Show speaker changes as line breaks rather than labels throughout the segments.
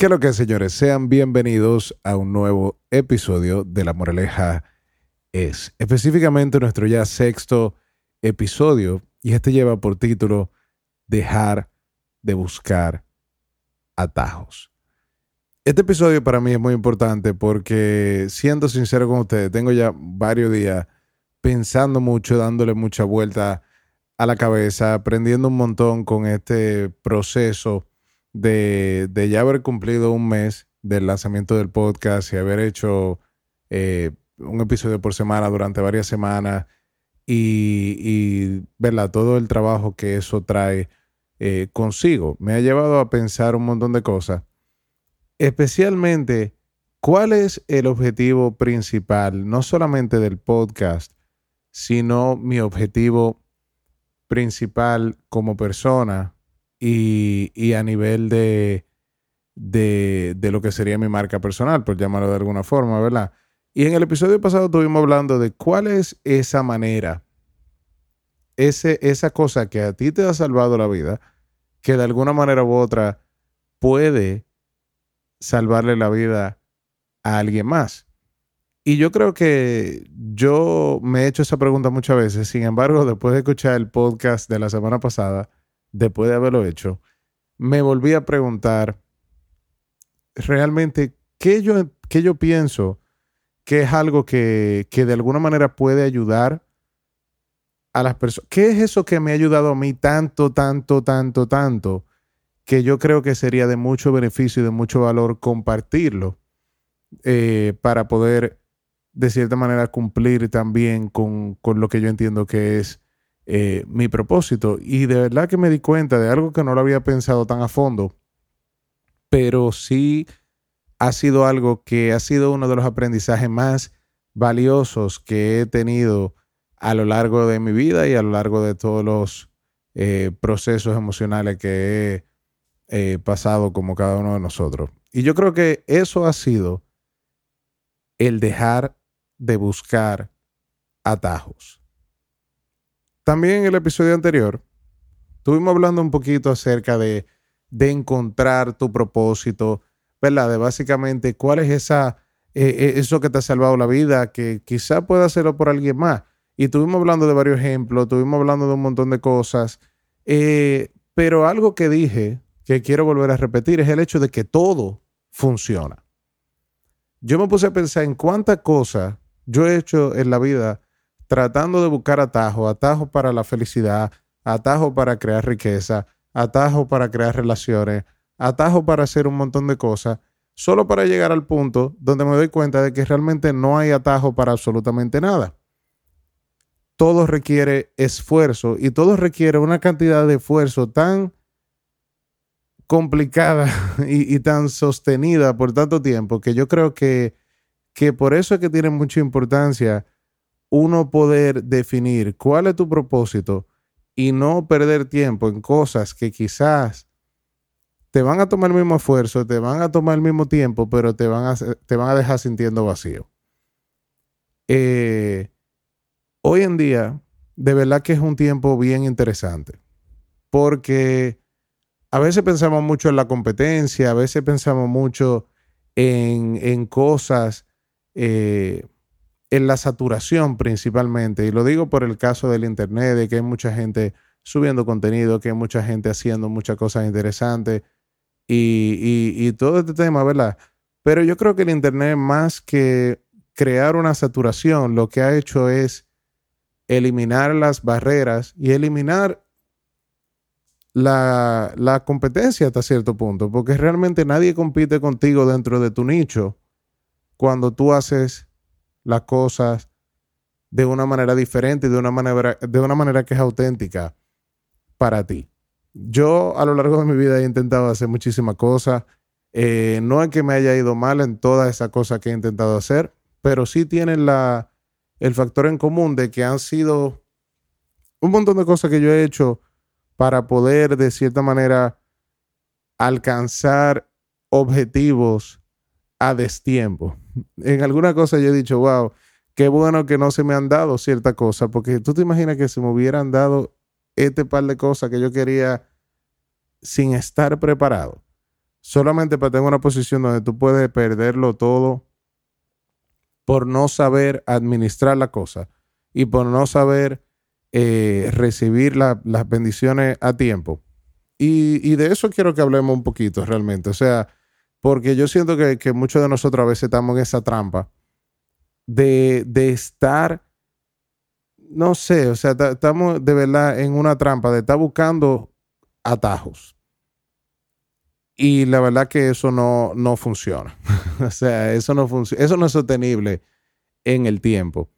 ¿Qué lo que, señores? Sean bienvenidos a un nuevo episodio de La Moraleja es. Específicamente nuestro ya sexto episodio y este lleva por título Dejar de buscar atajos. Este episodio para mí es muy importante porque, siendo sincero con ustedes, tengo ya varios días pensando mucho, dándole mucha vuelta a la cabeza, aprendiendo un montón con este proceso de, ya haber cumplido un mes del lanzamiento del podcast y haber hecho eh, un episodio por semana durante varias semanas y, y todo el trabajo que eso trae eh, consigo. Me ha llevado a pensar un montón de cosas, especialmente cuál es el objetivo principal, no solamente del podcast, sino mi objetivo principal como persona y, a nivel de, de, de, lo que sería mi marca personal, por llamarlo de alguna forma, ¿verdad? Y en el episodio pasado estuvimos hablando de cuál es esa manera, ese, esa cosa que a ti te ha salvado la vida, que de alguna manera u otra puede salvarle la vida a alguien más. Y yo creo que yo me he hecho esa pregunta muchas veces, sin embargo, después de escuchar el podcast de la semana pasada, después de haberlo hecho, me volví a preguntar realmente qué yo, qué yo pienso que es algo que, que de alguna manera puede ayudar a las personas. ¿Qué es eso que me ha ayudado a mí tanto, tanto, tanto, tanto? Que yo creo que sería de mucho beneficio y de mucho valor compartirlo eh, para poder, de cierta manera, cumplir también con, con lo que yo entiendo que es eh, mi propósito. Y de verdad que me di cuenta de algo que no lo había pensado tan a fondo, pero sí ha sido algo que ha sido uno de los aprendizajes más valiosos que he tenido a lo largo de mi vida y a lo largo de todos los eh, procesos emocionales que he eh, pasado como cada uno de nosotros. Y yo creo que eso ha sido el dejar de buscar atajos. También en el episodio anterior, estuvimos hablando un poquito acerca de, encontrar tu propósito, ¿verdad? De básicamente cuál es esa, eh, eh, eso que te ha salvado la vida, que quizá pueda hacerlo por alguien más. Y estuvimos hablando de varios ejemplos, estuvimos hablando de un montón de cosas, eh, pero algo que dije que quiero volver a repetir es el hecho de que todo funciona. Yo me puse a pensar en cuántas cosas yo he hecho en la vida tratando de buscar atajos, atajos para la felicidad, atajos para crear riqueza, atajos para crear relaciones, atajos para hacer un montón de cosas, solo para llegar al punto donde me doy cuenta de que realmente no hay atajo para absolutamente nada. Todo requiere esfuerzo y todo requiere una cantidad de esfuerzo tan complicada y, tan sostenida por tanto tiempo que yo creo que, que por eso es que tiene mucha importancia uno poder definir cuál es tu propósito y no perder tiempo en cosas que quizás te van a tomar el mismo esfuerzo, te van a tomar el mismo tiempo, pero te van a, te van a dejar sintiendo vacío. Eh, hoy en día, de verdad que es un tiempo bien interesante, porque a veces pensamos mucho en la competencia, a veces pensamos mucho en, en cosas eh, en la saturación principalmente, y lo digo por el caso del Internet, de que hay mucha gente subiendo contenido, que hay mucha gente haciendo muchas cosas interesantes y, y, todo este tema, ¿verdad? Pero yo creo que el Internet, más que crear una saturación, lo que ha hecho es eliminar las barreras y eliminar la, la, competencia hasta cierto punto, porque realmente nadie compite contigo dentro de tu nicho cuando tú haces las cosas de una manera diferente y de una manera, de una manera que es auténtica para ti. Yo a lo largo de mi vida he intentado hacer muchísimas cosas. Eh, no es que me haya ido mal en todas esas cosas que he intentado hacer, pero sí tienen la, el factor en común de que han sido un montón de cosas que yo he hecho para poder de cierta manera alcanzar objetivos a destiempo en alguna cosa yo he dicho, wow, qué bueno que no se me han dado cierta cosa, porque tú te imaginas que se me hubieran dado este par de cosas que yo quería sin estar preparado. solamente para tener una posición donde tú puedes perderlo todo por no saber administrar la cosa y por no saber eh, recibir las bendiciones a tiempo. Y, de eso quiero que hablemos un poquito realmente. O sea, porque yo siento que, muchos de nosotros a veces estamos en esa trampa de, de estar, no sé, o sea, estamos de verdad en una trampa de estar buscando atajos. Y la verdad que eso no, no funciona. o sea, eso no funciona, eso no es sostenible en el tiempo.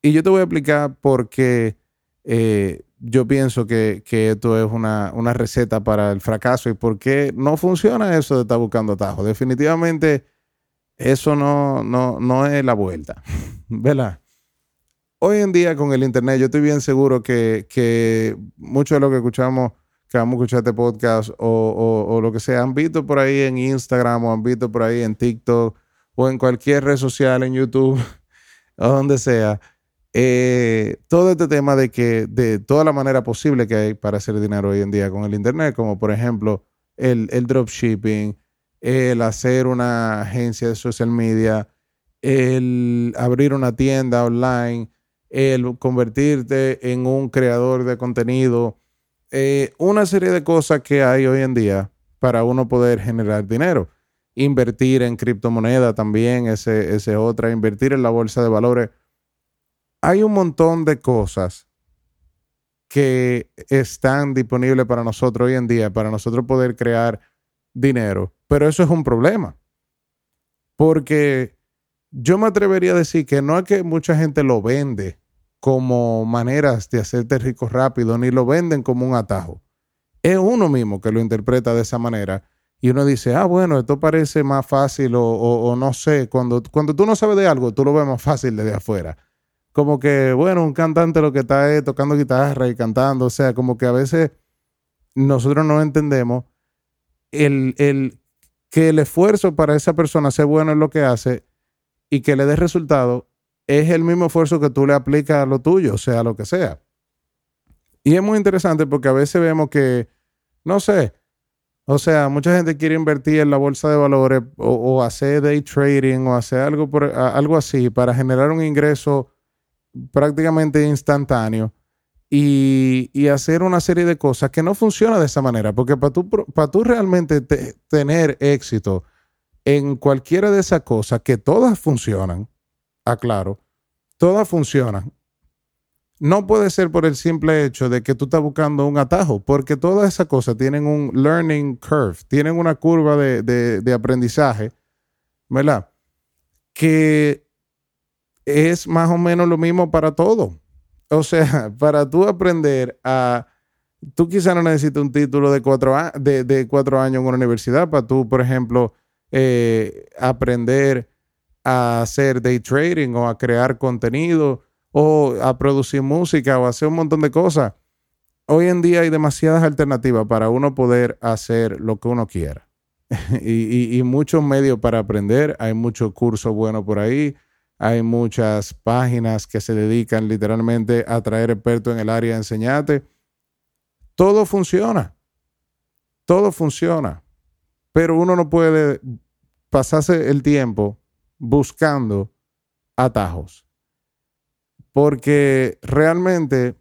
Y yo te voy a explicar por qué eh, yo pienso que, esto es una, receta para el fracaso y por qué no funciona eso de estar buscando atajos. Definitivamente eso no, no, no es la vuelta. ¿Verdad? Hoy en día con el Internet yo estoy bien seguro que, que mucho de lo que escuchamos que vamos a escuchar este podcast o, lo que sea, han visto por ahí en Instagram o han visto por ahí en TikTok o en cualquier red social, en YouTube o donde sea, eh, todo este tema de que de toda la manera posible que hay para hacer dinero hoy en día con el Internet, como por ejemplo el, dropshipping, el hacer una agencia de social media, el abrir una tienda online, el convertirte en un creador de contenido, eh, una serie de cosas que hay hoy en día para uno poder generar dinero. Invertir en criptomoneda también, ese, ese otra, invertir en la bolsa de valores. Hay un montón de cosas que están disponibles para nosotros hoy en día, para nosotros poder crear dinero. Pero eso es un problema. Porque yo me atrevería a decir que no es que mucha gente lo vende como maneras de hacerte rico rápido, ni lo venden como un atajo. Es uno mismo que lo interpreta de esa manera. Y uno dice, ah, bueno, esto parece más fácil o, no sé, cuando, cuando tú no sabes de algo, tú lo ves más fácil desde afuera. Como que, bueno, un cantante lo que está es tocando guitarra y cantando, o sea, como que a veces nosotros no entendemos el, el, que el esfuerzo para esa persona sea bueno en lo que hace y que le dé resultado es el mismo esfuerzo que tú le aplicas a lo tuyo, sea lo que sea. Y es muy interesante porque a veces vemos que, no sé, o sea, mucha gente quiere invertir en la bolsa de valores o, hacer day trading o hacer algo, por, algo así para generar un ingreso prácticamente instantáneo y, hacer una serie de cosas que no funciona de esa manera. Porque para tú, para tú realmente tener éxito en cualquiera de esas cosas, que todas funcionan, aclaro, todas funcionan. No puede ser por el simple hecho de que tú estás buscando un atajo, porque todas esas cosas tienen un learning curve, tienen una curva de, aprendizaje, ¿verdad? Que es más o menos lo mismo para todo. O sea, para tú aprender a... Tú quizás no necesitas un título de cuatro, de, cuatro años en una universidad para tú, por ejemplo, eh, aprender a hacer day trading o a crear contenido o a producir música o a hacer un montón de cosas. Hoy en día hay demasiadas alternativas para uno poder hacer lo que uno quiera. y, muchos medios para aprender. Hay muchos cursos buenos por ahí. Hay muchas páginas que se dedican literalmente a traer expertos en el área de enseñarte. Todo funciona. Todo funciona. Pero uno no puede pasarse el tiempo buscando atajos. Porque realmente,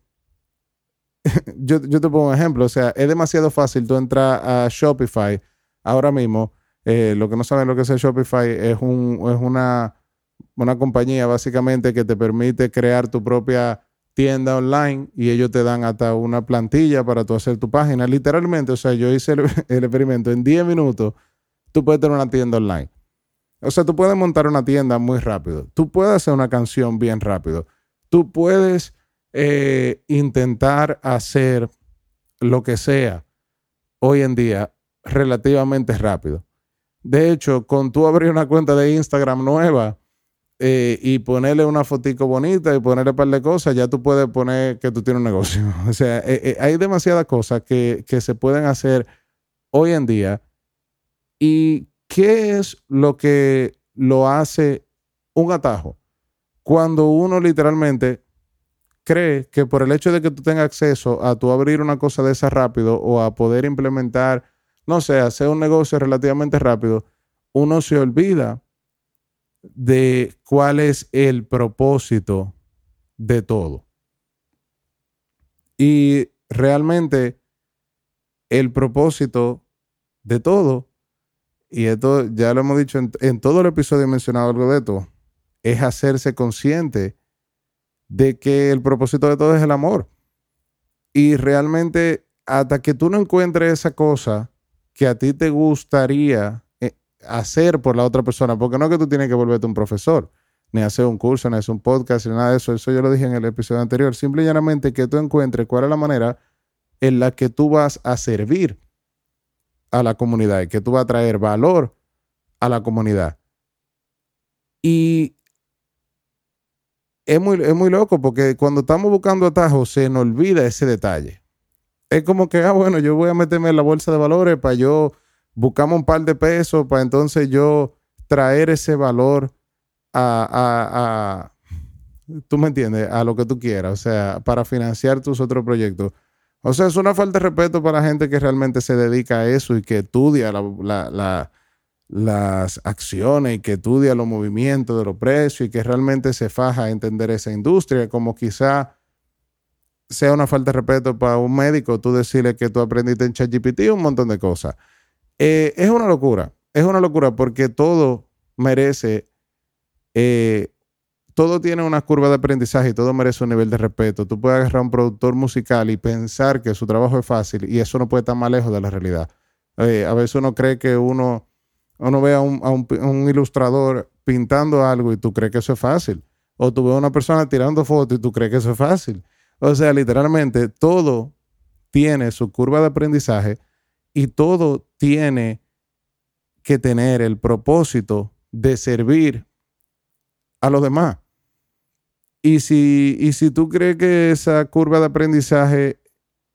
yo, te pongo un ejemplo, o sea, es demasiado fácil tú entrar a Shopify ahora mismo. Eh, lo que no saben lo que es Shopify es, un, es una, una compañía básicamente que te permite crear tu propia tienda online y ellos te dan hasta una plantilla para tú hacer tu página. Literalmente, o sea, yo hice el, experimento en 10 minutos, tú puedes tener una tienda online. O sea, tú puedes montar una tienda muy rápido. Tú puedes hacer una canción bien rápido. Tú puedes eh, intentar hacer lo que sea hoy en día relativamente rápido. De hecho, con tú abrir una cuenta de Instagram nueva eh, y ponerle una fotico bonita y ponerle un par de cosas, ya tú puedes poner que tú tienes un negocio. O sea, eh, hay demasiadas cosas que, que se pueden hacer hoy en día y ¿Qué es lo que lo hace un atajo? Cuando uno literalmente cree que por el hecho de que tú tengas acceso a tu abrir una cosa de esa rápido o a poder implementar no sé, hacer un negocio relativamente rápido, uno se olvida de cuál es el propósito de todo. Y realmente el propósito de todo, y esto ya lo hemos dicho en, todo el episodio he mencionado algo de esto, es hacerse consciente de que el propósito de todo es el amor. Y realmente hasta que tú no encuentres esa cosa que a ti te gustaría hacer por la otra persona, porque no es que tú tienes que volverte un profesor, ni hacer un curso, ni hacer un podcast, ni nada de eso, eso yo lo dije en el episodio anterior, simple y llanamente que tú encuentres cuál es la manera en la que tú vas a servir a la comunidad y que tú vas a traer valor a la comunidad. Y es muy, es muy loco porque cuando estamos buscando atajos se nos olvida ese detalle. Es como que, ah, bueno, yo voy a meterme en la bolsa de valores para yo buscamos un par de pesos para entonces yo traer ese valor a, a, tú me entiendes, a lo que tú quieras, o sea, para financiar tus otros proyectos. O sea, es una falta de respeto para la gente que realmente se dedica a eso y que estudia las acciones y que estudia los movimientos de los precios y que realmente se faja a entender esa industria, como quizá sea una falta de respeto para un médico tú decirle que tú aprendiste en ChatGPT un montón de cosas. Eh, es una locura, es una locura porque todo merece eh, todo tiene una curva de aprendizaje y todo merece un nivel de respeto. Tú puedes agarrar a un productor musical y pensar que su trabajo es fácil y eso no puede estar más lejos de la realidad. Eh, a veces uno cree que uno, uno ve a un, ilustrador pintando algo y tú crees que eso es fácil. O tú ves a una persona tirando fotos y tú crees que eso es fácil. O sea, literalmente todo tiene su curva de aprendizaje y todo tiene que tener el propósito de servir a los demás. Y si, y si tú crees que esa curva de aprendizaje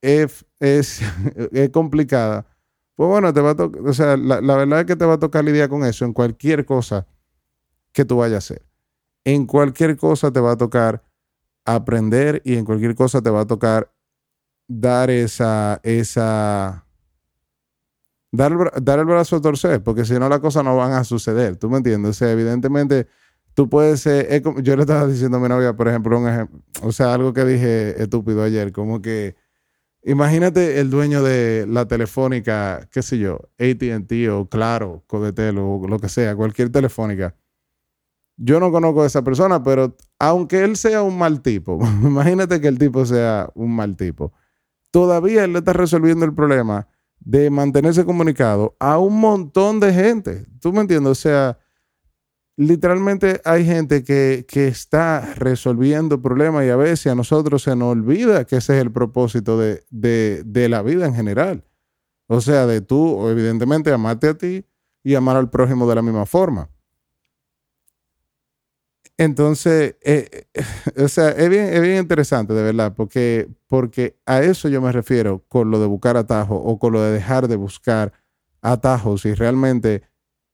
es, es, complicada, pues bueno, te va a tocar, o sea, la, verdad es que te va a tocar lidiar con eso en cualquier cosa que tú vayas a hacer. En cualquier cosa te va a tocar aprender y en cualquier cosa te va a tocar dar esa, esa, dar el, dar el brazo a torcer, porque si no las cosas no van a suceder, ¿tú me entiendes? O sea, evidentemente tú puedes ser, yo le estaba diciendo a mi novia, por ejemplo, un ejemplo, o sea, algo que dije estúpido ayer, como que imagínate el dueño de la telefónica, qué sé yo, ATT o Claro, Codetel o lo que sea, cualquier telefónica. Yo no conozco a esa persona, pero aunque él sea un mal tipo, imagínate que el tipo sea un mal tipo, todavía él le está resolviendo el problema de mantenerse comunicado a un montón de gente. ¿Tú me entiendes? O sea, literalmente hay gente que, está resolviendo problemas y a veces a nosotros se nos olvida que ese es el propósito de, de, la vida en general. O sea, de tú, evidentemente, amarte a ti y amar al prójimo de la misma forma. Entonces, eh, eh, o sea, es bien, es bien, interesante, de verdad, porque, porque a eso yo me refiero con lo de buscar atajos o con lo de dejar de buscar atajos y realmente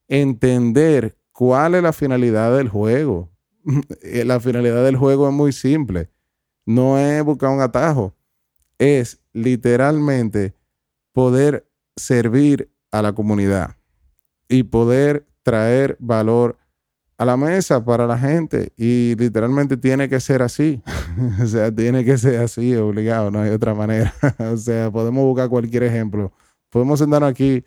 entender ¿Cuál es la finalidad del juego? Eh, la finalidad del juego es muy simple. No es buscar un atajo. Es literalmente poder servir a la comunidad y poder traer valor a la mesa para la gente. Y literalmente tiene que ser así. o sea, tiene que ser así, obligado, no hay otra manera. o sea, podemos buscar cualquier ejemplo. Podemos sentarnos aquí.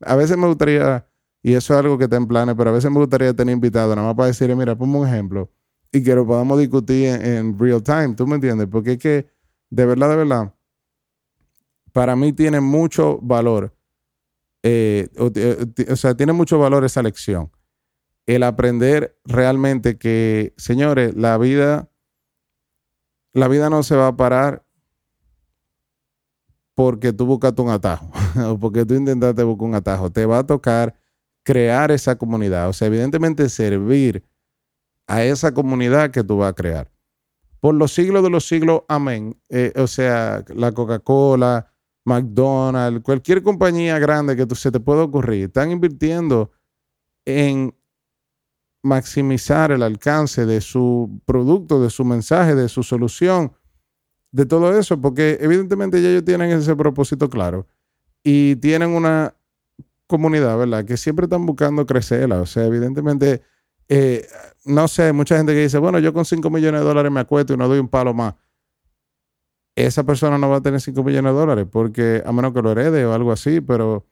A veces me gustaría y eso es algo que está en planes, pero a veces me gustaría tener invitado, nada más para decirle, mira, ponme un ejemplo y que lo podamos discutir en, real time, ¿tú me entiendes? Porque es que, de verdad, de verdad, para mí tiene mucho valor, eh, o, sea, tiene mucho valor esa lección. El aprender realmente que, señores, la vida, la vida no se va a parar porque tú buscaste un atajo o porque tú intentaste buscar un atajo. Te va a tocar crear esa comunidad. O sea, evidentemente servir a esa comunidad que tú vas a crear. Por los siglos de los siglos, amén. Eh, o sea, la Coca-Cola, McDonald's, cualquier compañía grande que se te pueda ocurrir, están invirtiendo en maximizar el alcance de su producto, de su mensaje, de su solución, de todo eso, porque evidentemente ya ellos tienen ese propósito claro y tienen una comunidad, ¿verdad? Que siempre están buscando crecerla. O sea, evidentemente, eh, no sé, mucha gente que dice, bueno, yo con 5 millones de dólares me acuesto y no doy un palo más. Esa persona no va a tener 5 millones de dólares porque a menos que lo herede o algo así, pero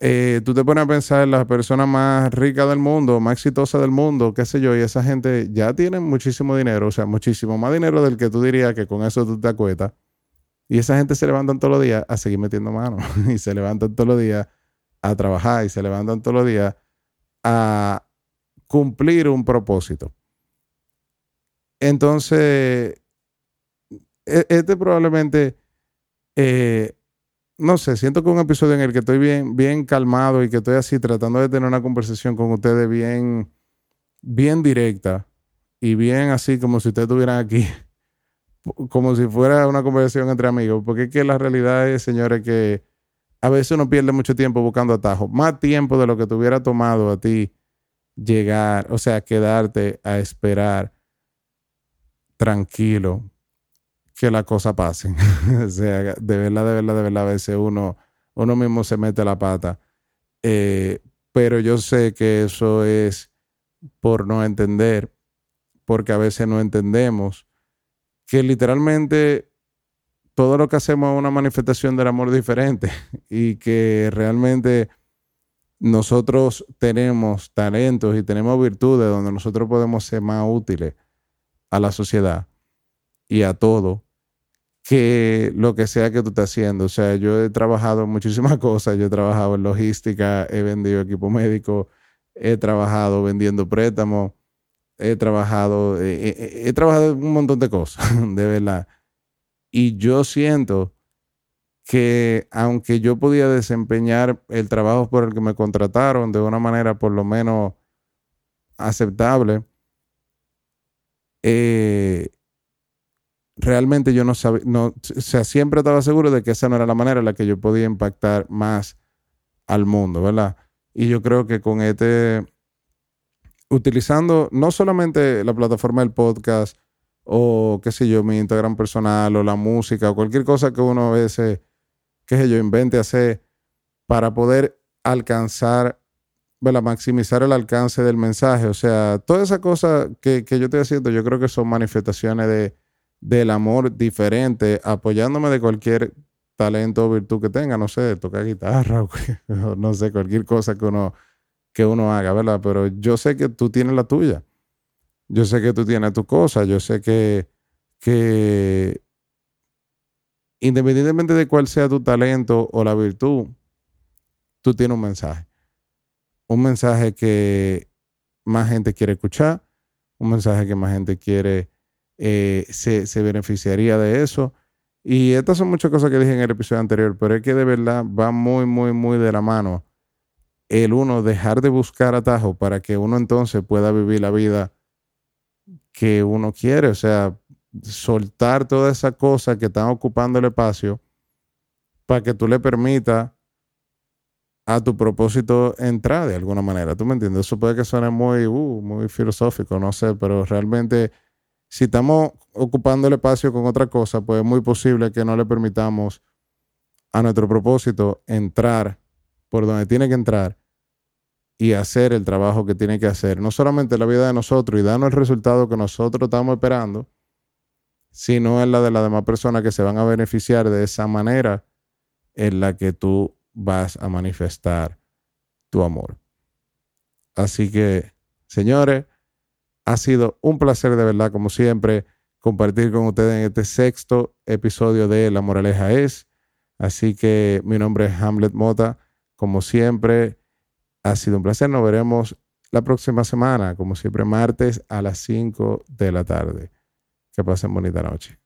eh, tú te pones a pensar en las personas más ricas del mundo, más exitosas del mundo, qué sé yo, y esa gente ya tiene muchísimo dinero, o sea, muchísimo más dinero del que tú dirías que con eso tú te acuestas. Y esa gente se levantan todos los días a seguir metiendo mano y se levantan todos los días a trabajar y se levantan todos los días a cumplir un propósito. Entonces, e-, este probablemente, eh, no sé, siento que un episodio en el que estoy bien, bien calmado y que estoy así tratando de tener una conversación con ustedes bien, bien directa y bien así como si ustedes estuvieran aquí como si fuera una conversación entre amigos, porque es que la realidad es, señores, que a veces uno pierde mucho tiempo buscando atajos, más tiempo de lo que te hubiera tomado a ti llegar, o sea, quedarte a esperar tranquilo que la cosa pase. o sea, de verdad, de verdad, de verdad, a veces uno, uno mismo se mete la pata. Eh, pero yo sé que eso es por no entender, porque a veces no entendemos que literalmente todo lo que hacemos es una manifestación del amor diferente y que realmente nosotros tenemos talentos y tenemos virtudes donde nosotros podemos ser más útiles a la sociedad y a todo que lo que sea que tú estés haciendo. O sea, yo he trabajado en muchísimas cosas. Yo he trabajado en logística, he vendido equipo médico, he trabajado vendiendo préstamos, he trabajado, eh, eh, he, trabajado un montón de cosas, de verdad. Y yo siento que aunque yo podía desempeñar el trabajo por el que me contrataron de una manera por lo menos aceptable, eh, realmente yo no sabía, no, o sea, siempre estaba seguro de que esa no era la manera en la que yo podía impactar más al mundo, ¿verdad? Y yo creo que con este utilizando no solamente la plataforma del podcast o qué sé yo, mi Instagram personal o la música o cualquier cosa que uno a veces, qué sé yo, invente hacer para poder alcanzar, ¿verdad? maximizar el alcance del mensaje. O sea, todas esas cosas que, yo estoy haciendo, yo creo que son manifestaciones de, del amor diferente, apoyándome de cualquier talento o virtud que tenga, no sé, tocar guitarra o no sé, cualquier cosa que uno que uno haga, ¿verdad? Pero yo sé que tú tienes la tuya. Yo sé que tú tienes tu cosa. Yo sé que, que independientemente de cuál sea tu talento o la virtud, tú tienes un mensaje. Un mensaje que más gente quiere escuchar, un mensaje que más gente quiere, eh, se, se beneficiaría de eso. Y estas son muchas cosas que dije en el episodio anterior, pero es que de verdad va muy, muy, muy de la mano el uno dejar de buscar atajo para que uno entonces pueda vivir la vida que uno quiere, o sea, soltar toda esa cosa que están ocupando el espacio para que tú le permitas a tu propósito entrar de alguna manera. ¿Tú me entiendes? Eso puede que suene muy, uh, muy filosófico, no sé, pero realmente si estamos ocupando el espacio con otra cosa, pues es muy posible que no le permitamos a nuestro propósito entrar por donde tiene que entrar y hacer el trabajo que tiene que hacer, no solamente en la vida de nosotros y darnos el resultado que nosotros estamos esperando, sino en la de las demás personas que se van a beneficiar de esa manera en la que tú vas a manifestar tu amor. Así que, señores, ha sido un placer de verdad, como siempre, compartir con ustedes en este sexto episodio de La Moraleja es. Así que mi nombre es Hamlet Mota. Como siempre, ha sido un placer. Nos veremos la próxima semana, como siempre, martes a las 5 de la tarde. Que pasen bonita noche.